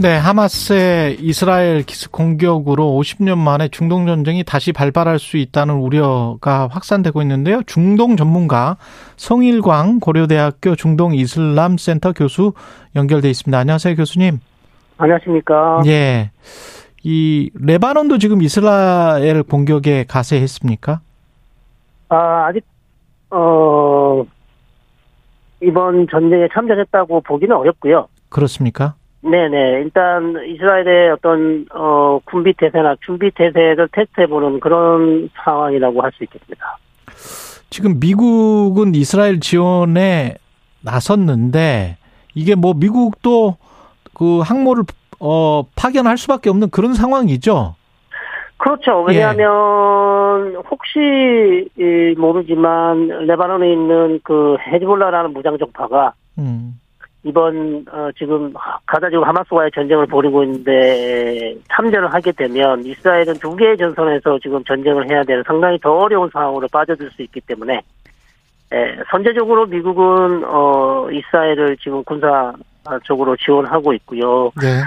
네, 하마스의 이스라엘 기습 공격으로 50년 만에 중동 전쟁이 다시 발발할 수 있다는 우려가 확산되고 있는데요. 중동 전문가 성일광 고려대학교 중동 이슬람 센터 교수 연결돼 있습니다. 안녕하세요, 교수님. 안녕하십니까? 예. 이 레바논도 지금 이스라엘 공격에 가세했습니까? 아, 아직 어 이번 전쟁에 참전했다고 보기는 어렵고요. 그렇습니까? 네네. 일단 이스라엘의 어떤 어 군비 태세나 준비 태세를 테스트해보는 그런 상황이라고 할 수 있겠습니다. 지금 미국은 이스라엘 지원에 나섰는데 이게 뭐 미국도 그 항모를 어 파견할 수밖에 없는 그런 상황이죠. 그렇죠. 왜냐하면 혹시 모르지만 레바논에 있는 그 헤즈볼라라는 무장 정파가 음. 이번 어, 지금 가자 지금 하마스와의 전쟁을 벌이고 있는데 참전을 하게 되면 이스라엘은 두 개의 전선에서 지금 전쟁을 해야 되는 상당히 더 어려운 상황으로 빠져들 수 있기 때문에 에, 선제적으로 미국은 어, 이스라엘을 지금 군사적으로 지원하고 있고요. 네.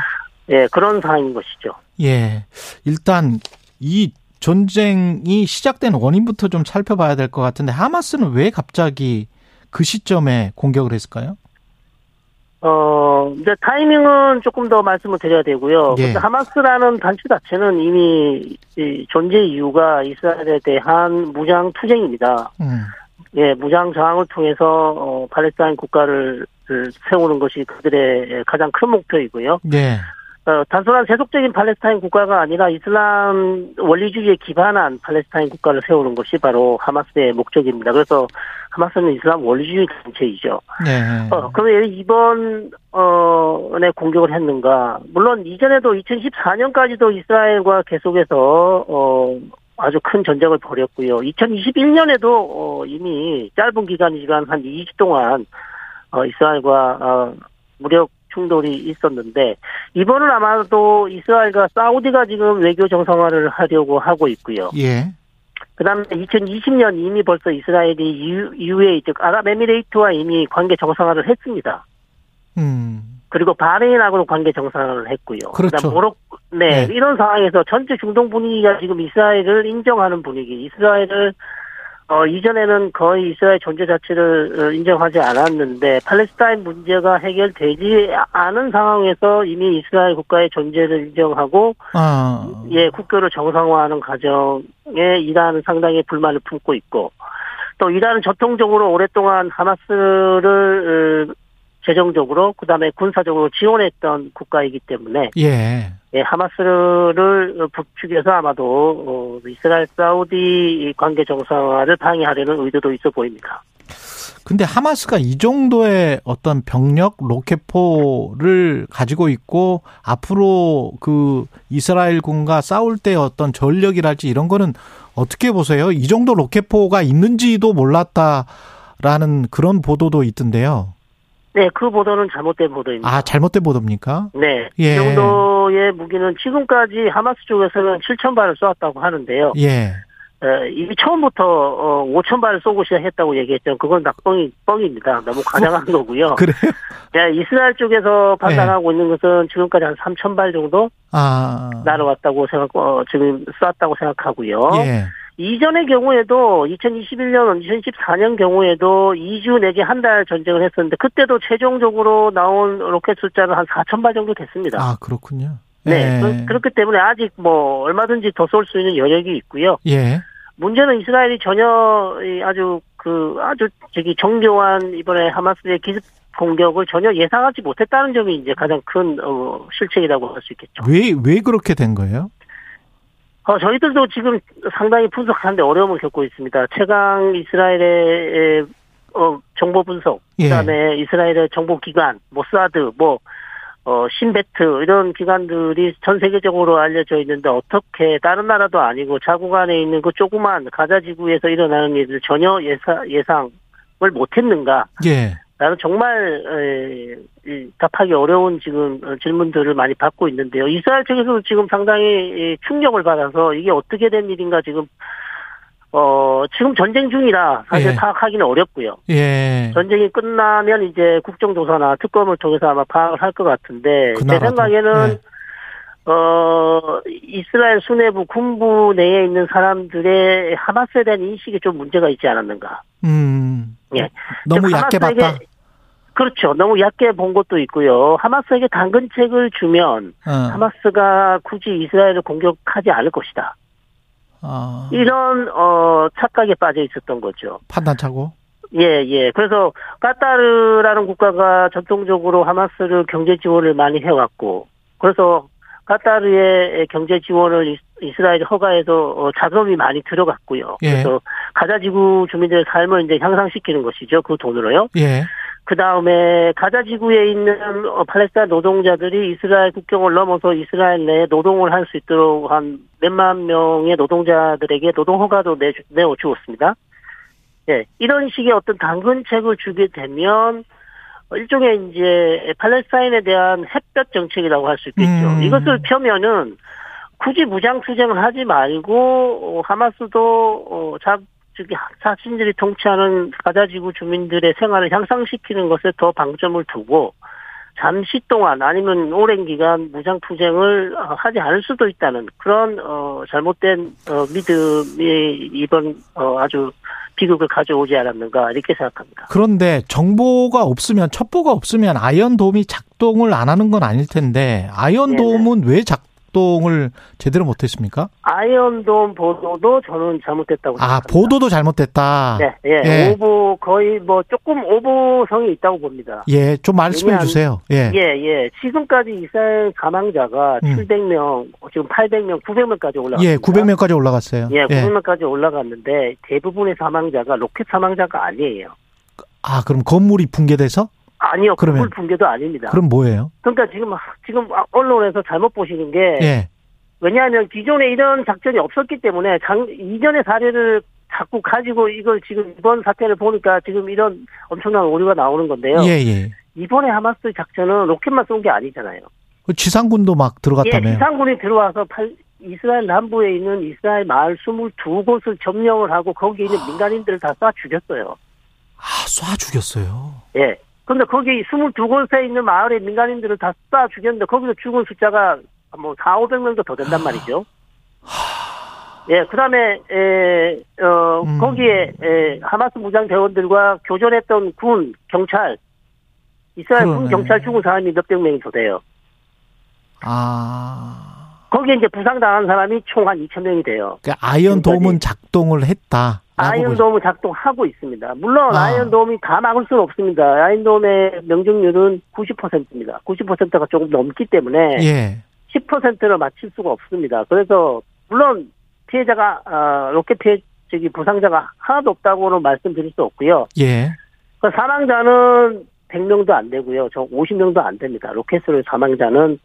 예, 그런 상황인 것이죠. 예. 일단 이 전쟁이 시작된 원인부터 좀 살펴봐야 될 것 같은데 하마스는 왜 갑자기 그 시점에 공격을 했을까요? 어, 이제 타이밍은 조금 더 말씀을 드려야 되고요. 예. 하마스라는 단체 자체는 이미 존재 이유가 이스라엘에 대한 무장 투쟁입니다. 음. 예, 무장 저항을 통해서 어, 팔레스타인 국가를 세우는 것이 그들의 가장 큰 목표이고요. 예. 어, 단순한 세속적인 팔레스타인 국가가 아니라 이슬람 원리주의에 기반한 팔레스타인 국가를 세우는 것이 바로 하마스의 목적입니다. 그래서 하마스는 이슬람 원리주의 단체이죠. 네. 어, 그럼 이번, 어, 에 공격을 했는가. 물론 이전에도 2014년까지도 이스라엘과 계속해서, 어, 아주 큰 전쟁을 벌였고요. 2021년에도, 어, 이미 짧은 기간이지만 한 2주 동안, 어, 이스라엘과, 어, 무력 충돌이 있었는데, 이번은 아마도 이스라엘과 사우디가 지금 외교 정상화를 하려고 하고 있고요. 예. 그 다음에 2020년 이미 벌써 이스라엘이 UAE, 즉, 아랍에미레이트와 이미 관계 정상화를 했습니다. 음. 그리고 바레인하고는 관계 정상화를 했고요. 그렇죠. 모로, 네, 네. 이런 상황에서 전체 중동 분위기가 지금 이스라엘을 인정하는 분위기, 이스라엘을 어, 이전에는 거의 이스라엘 존재 자체를 어, 인정하지 않았는데 팔레스타인 문제가 해결되지 않은 상황에서 이미 이스라엘 국가의 존재를 인정하고 아. 예 국교를 정상화하는 과정에 이란은 상당히 불만을 품고 있고 또 이란은 전통적으로 오랫동안 하마스를 어, 재정적으로 그다음에 군사적으로 지원했던 국가이기 때문에 예. 예, 하마스를 부추겨서 아마도 어, 이스라엘 사우디 관계 정상화를 방해하려는 의도도 있어 보입니다. 근데 하마스가 이 정도의 어떤 병력 로켓포를 가지고 있고 앞으로 그 이스라엘군과 싸울 때 어떤 전력이랄지 이런 거는 어떻게 보세요? 이 정도 로켓포가 있는지도 몰랐다라는 그런 보도도 있던데요. 네, 그 보도는 잘못된 보도입니다. 아, 잘못된 보도입니까? 네, 예. 이 정도의 무기는 지금까지 하마스 쪽에서는 7천 발을 쏘았다고 하는데요. 예. 에, 이미 처음부터 어, 5천 발을 쏘고 시작했다고 얘기했죠. 그건 낙뻥이 뻥입니다. 너무 과장한 거고요. 그래요? 네, 이스라엘 쪽에서 판단하고 있는 것은 지금까지 한 3천 발 정도 아. 날아왔다고 생각, 어, 지금 쐈다고 생각하고요. 예. 이전의 경우에도 2021년, 2014년 경우에도 2주 내지 한 달 전쟁을 했었는데 그때도 최종적으로 나온 로켓 숫자는 한 4천 발 정도 됐습니다. 아, 그렇군요. 네, 예. 그, 렇기 때문에 아직 뭐 얼마든지 더 쏠 수 있는 여력이 있고요. 예. 문제는 이스라엘이 전혀 이 아주 그 아주 저기 정교한 이번에 하마스의 기습 공격을 전혀 예상하지 못했다는 점이 이제 가장 큰 어, 실책이라고 할 수 있겠죠. 왜, 왜 그렇게 된 거예요? 어, 저희들도 지금 상당히 분석하는데 어려움을 겪고 있습니다. 최강 이스라엘의 어, 정보 분석, 예. 그다음에 이스라엘의 정보 기관, 모사드, 뭐 어, 신베트 이런 기관들이 전 세계적으로 알려져 있는데 어떻게 다른 나라도 아니고 자국 안에 있는 그 조그만 가자 지구에서 일어나는 일을 전혀 예사, 예상을 못했는가? 예. 라는 정말 에, 답하기 어려운 지금 어, 질문들을 많이 받고 있는데요. 이스라엘 측에서 지금 상당히 충격을 받아서 이게 어떻게 된 일인가 지금 어 지금 전쟁 중이라 사실 예. 파악하기는 어렵고요. 예. 전쟁이 끝나면 이제 국정조사나 특검을 통해서 아마 파악을 할 것 같은데 제 그나라도. 생각에는 예. 어 이스라엘 수뇌부 군부 내에 있는 사람들의 하마스에 대한 인식에 좀 문제가 있지 않았는가. 음. 예. 너무 하마스에게- 봤다. 그렇죠. 너무 얕게 본 것도 있고요. 하마스에게 당근책을 주면 어. 하마스가 굳이 이스라엘을 공격하지 않을 것이다. 아, 이런 어 착각에 빠져 있었던 거죠. 판단차고. 예, 예. 그래서 카타르라는 국가가 전통적으로 하마스를 경제 지원을 많이 해왔고, 그래서 카타르의 경제 지원을 이스- 이스라엘이 허가해서 어, 자금이 많이 들어갔고요. 예. 그래서 가자 지구 주민들의 삶을 이제 향상시키는 것이죠. 그 돈으로요. 예. 그 다음에 가자 지구에 있는 어, 팔레스타인 노동자들이 이스라엘 국경을 넘어서 이스라엘 내에 노동을 할 수 있도록 한 몇만 명의 노동자들에게 노동 허가도 내, 내어 주었습니다. 예, 이런 식의 어떤 당근책을 주게 되면 어, 일종의 이제 팔레스타인에 대한 햇볕 정책이라고 할 수 있겠죠. 음. 이것을 펴면은 굳이 무장 투쟁을 하지 말고 어, 하마스도 어, 자, 저기 자신들이 통치하는 가자지구 주민들의 생활을 향상시키는 것에 더 방점을 두고 잠시 동안 아니면 오랜 기간 무장 투쟁을 어, 하지 않을 수도 있다는 그런 어, 잘못된 어, 믿음이 이번 어, 아주 비극을 가져오지 않았는가 이렇게 생각합니다. 그런데 정보가 없으면 첩보가 없으면 아이언돔이 작동을 안 하는 건 아닐 텐데 아이언돔은 왜 작 동을 제대로 못했습니까? 아이언돔 보도도 저는 잘못됐다고 아 생각합니다. 보도도 잘못됐다. 네, 예, 예. 오보 거의 뭐 조금 오보성이 있다고 봅니다. 예, 좀 말씀해 주세요. 예. 예, 예. 지금까지 이스라엘 사망자가 음. 700명, 지금 800명, 900명까지 올라갔습니다. 예, 900명까지 올라갔어요. 예, 900명까지 올라갔는데 대부분의 사망자가 로켓 사망자가 아니에요. 아, 그럼 건물이 붕괴돼서? 아니요, 그러면- 붕괴도 아닙니다. 그럼 뭐예요? 그러니까 지금 지금 언론에서 잘못 보시는 게 예. 왜냐하면 기존에 이런 작전이 없었기 때문에 장, 이전의 사례를 자꾸 가지고 이걸 지금 이번 사태를 보니까 지금 이런 엄청난 오류가 나오는 건데요. 예, 예. 이번에 하마스 작전은 로켓만 쏜 게 아니잖아요. 그 지상군도 막 예, 들어갔다며요. 지상군이 들어와서 팔- 이스라엘 남부에 있는 이스라엘 마을 22곳을 점령을 하고 거기에 있는 민간인들을 다 쏴 죽였어요. 아, 쏴 죽였어요. 예. 근데 거기 22곳에 있는 마을의 민간인들을 다 쏴 죽였는데 거기서 죽은 숫자가 뭐 4, 500명도 더 된단 말이죠. 예, 그 다음에, 에, 어, 음. 거기에, 에, 하마스 무장 대원들과 교전했던 군, 경찰, 이스라엘 군 그러네. 경찰 죽은 사람이 몇백 명이 더 돼요. 아. 거기에 이제 부상당한 사람이 총 한 2천 명이 돼요. 그러니까 아이언돔은 작동을 했다. 아이언돔은 작동하고 있습니다. 물론 아. 아. 이언돔이다 막을 수는 없습니다. 아이언돔의 명중률은 90%입니다. 90%가 조금 넘기 때문에 예. 10%를 맞출 수가 없습니다. 그래서 물론 피해자가 어, 로켓 피해 저기 부상자가 하나도 없다고는 말씀드릴 수 없고요. 예. 그 사망자는 100명도 안 되고요. 저 50명도 안 됩니다. 로켓으로 사망자는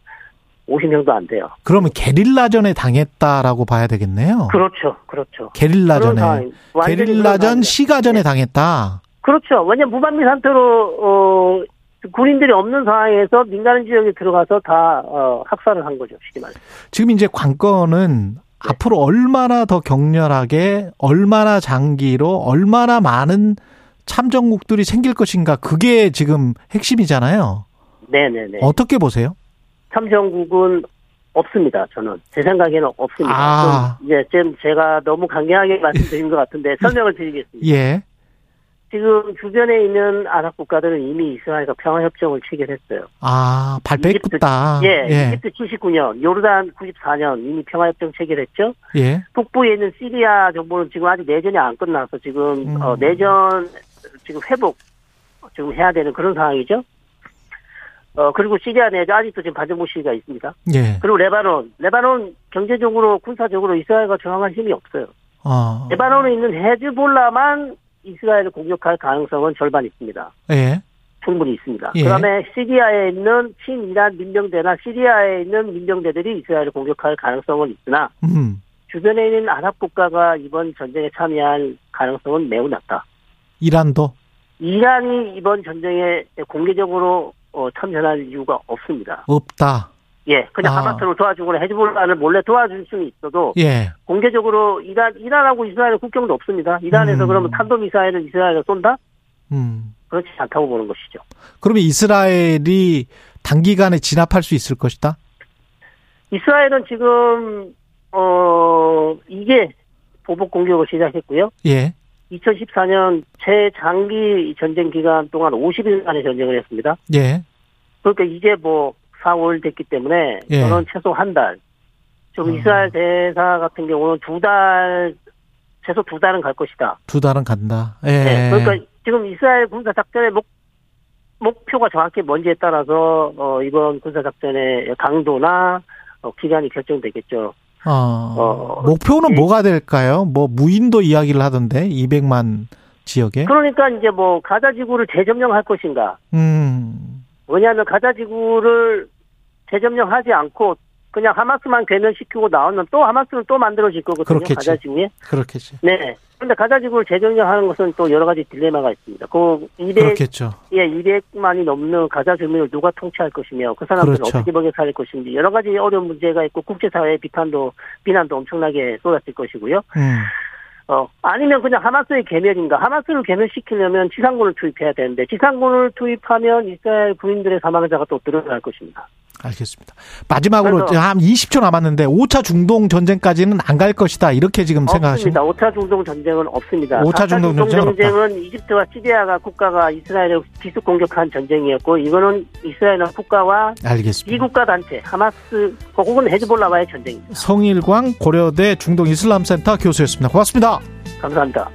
50명도 안 돼요. 그러면 게릴라전에 당했다라고 봐야 되겠네요. 그렇죠. 그렇죠. 게릴라전에. 게릴라전. 시가전에 네. 당했다. 그렇죠. 왜냐면 무방비 상태로 어 군인들이 없는 상황에서 민간 지역에 들어가서 다 어, 학살을 한 거죠. 쉽게 말해서. 지금 이제 관건은 네. 앞으로 얼마나 더 격렬하게, 얼마나 장기로, 얼마나 많은 참전국들이 생길 것인가. 그게 지금 핵심이잖아요. 네네네. 어떻게 보세요? 참정국은 없습니다. 저는 제 생각에는 없습니다. 아. 좀 이제 지금 제가 너무 강경하게 말씀드린 것 같은데 설명을 드리겠습니다. 예. 지금 주변에 있는 아랍 국가들은 이미 이스라엘과 평화협정을 체결했어요. 아, 발 이집트- 뺐다. 예, 예. 이집트 79년, 요르단 94년 이미 평화협정 체결했죠. 예. 북부에 있는 시리아 정부는 지금 아직 내전이 안 끝나서 지금 음. 어, 내전 지금 회복 지금 해야 되는 그런 상황이죠. 어 그리고 시리아 내에 아직도 지금 반정부 시위가 있습니다. 예. 그리고 레바논, 레바논 경제적으로 군사적으로 이스라엘과 저항할 힘이 없어요. 어. 레바논에 있는 헤즈볼라만 이스라엘을 공격할 가능성은 절반 있습니다. 예. 충분히 있습니다. 예. 그다음에 시리아에 있는 친이란 민병대나 시리아에 있는 민병대들이 이스라엘을 공격할 가능성은 있으나 음. 주변에 있는 아랍 국가가 이번 전쟁에 참여할 가능성은 매우 낮다. 이란도. 이란이 이번 전쟁에 공개적으로 어, 참전할 이유가 없습니다. 없다. 예, 그냥 아. 하마스를 도와주거나 헤즈볼라를 몰래 도와줄 수는 있어도 예. 공개적으로 이란 이란하고 이스라엘 국경도 없습니다. 이란에서 음. 그러면 탄도 미사일을 이스라엘에 쏜다? 음. 그렇지 않다고 보는 것이죠. 그러면 이스라엘이 단기간에 진압할 수 있을 것이다? 이스라엘은 지금 어 이게 보복 공격을 시작했고요. 예. 2014년 최장기 전쟁 기간 동안 50일간의 전쟁을 했습니다. 예. 그러니까 이제 뭐 4월 됐기 때문에 예. 저는 최소 한 달. 지금 어. 이스라엘 대사 같은 경우는 두 달, 최소 두 달은 갈 것이다. 두 달은 간다. 예. 네, 그러니까 지금 이스라엘 군사 작전의 목 목표가 정확히 뭔지에 따라서 어, 이번 군사 작전의 강도나 어, 기간이 결정되겠죠. 어, 어, 목표는 예. 뭐가 될까요? 뭐 무인도 이야기를 하던데 200만 지역에. 그러니까 이제 뭐 가자 지구를 재점령할 것인가? 음. 왜냐하면 가자 지구를 재점령하지 않고 그냥 하마스만 괴멸시키고 나오면 또 하마스는 또 만들어질 거거든요. 그렇겠지. 가자 지구에. 그렇겠지. 네. 근데 가자 지구를 재정령하는 것은 또 여러 가지 딜레마가 있습니다. 그 200, 그렇겠죠. 예, 200만이 넘는 가자 주민을 누가 통치할 것이며 그 사람들은 그렇죠. 어떻게 먹여 살릴 것인지 여러 가지 어려운 문제가 있고 국제사회의 비판도 비난도 엄청나게 쏟아질 것이고요. 음. 어, 아니면 그냥 하마스의 개멸인가? 하마스를 개멸시키려면 지상군을 투입해야 되는데 지상군을 투입하면 이스라엘 군인들의 사망자가 또 늘어날 것입니다. 알겠습니다. 마지막으로 한 20초 남았는데 5차 중동 전쟁까지는 안 갈 것이다. 이렇게 지금 생각하시는 없습니다. 5차 중동 전쟁은 없습니다. 5차 4차 중동 전쟁은 없다. 이집트와 시리아가 국가가 이스라엘을 기습 공격한 전쟁이었고 이거는 이스라엘은 국가와 알겠습니다. 비국가 단체 하마스 혹은 헤즈볼라와의 전쟁입니다. 성일광 고려대 중동 이슬람센터 교수였습니다. 고맙습니다. 감사합니다.